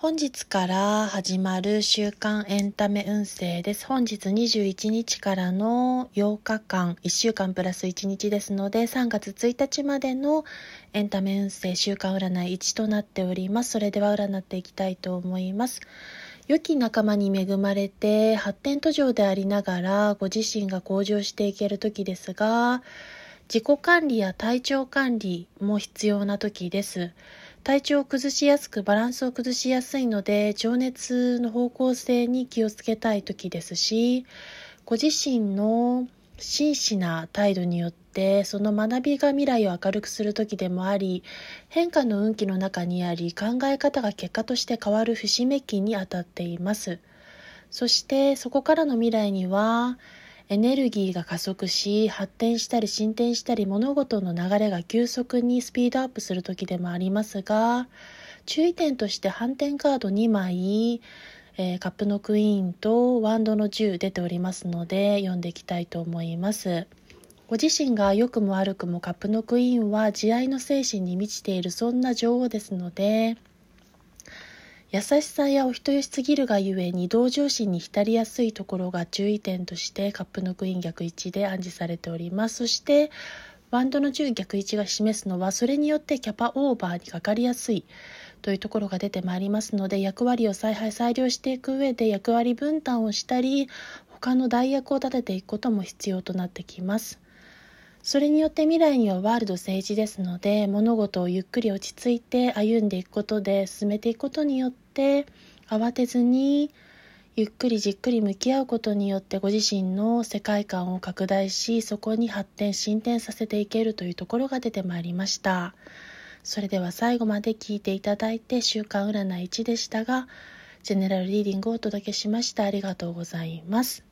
本日から始まる週間エンタメ運勢です。本日21日からの8日間、1週間プラス1日ですので、3月1日までのエンタメ運勢週間占い1となっております。それでは占っていきたいと思います。良き仲間に恵まれて発展途上でありながらご自身が向上していける時ですが、自己管理や体調管理も必要な時です。体調を崩しやすくバランスを崩しやすいので情熱の方向性に気をつけたい時ですしご自身の真摯な態度によってその学びが未来を明るくする時でもあり変化の運気の中にあり考え方が結果として変わる節目期にあたっています。そしてそこからの未来にはエネルギーが加速し発展したり進展したり物事の流れが急速にスピードアップする時でもありますが注意点として反転カード2枚、えー、カップのクイーンとワンドの10出ておりますので読んでいきたいと思います。ご自身が良くも悪くもカップのクイーンは慈愛の精神に満ちているそんな女王ですので優しさやお人よしすぎるがゆえに同情心に浸りやすいところが注意点としてカップのクイーン逆位置で暗示されておりますそしてワンドの10逆位置が示すのはそれによってキャパオーバーにかかりやすいというところが出てまいりますので役割を采配裁量していく上で役割分担をしたり他の代役を立てていくことも必要となってきます。それによって未来にはワールド政治ですので物事をゆっくり落ち着いて歩んでいくことで進めていくことによって慌てずにゆっくりじっくり向き合うことによってご自身の世界観を拡大しそこに発展進展させていけるというところが出てまいりました。それでは最後まで聞いていただいて週間占い1でしたがジェネラルリーディングをお届けしました。ありがとうございます。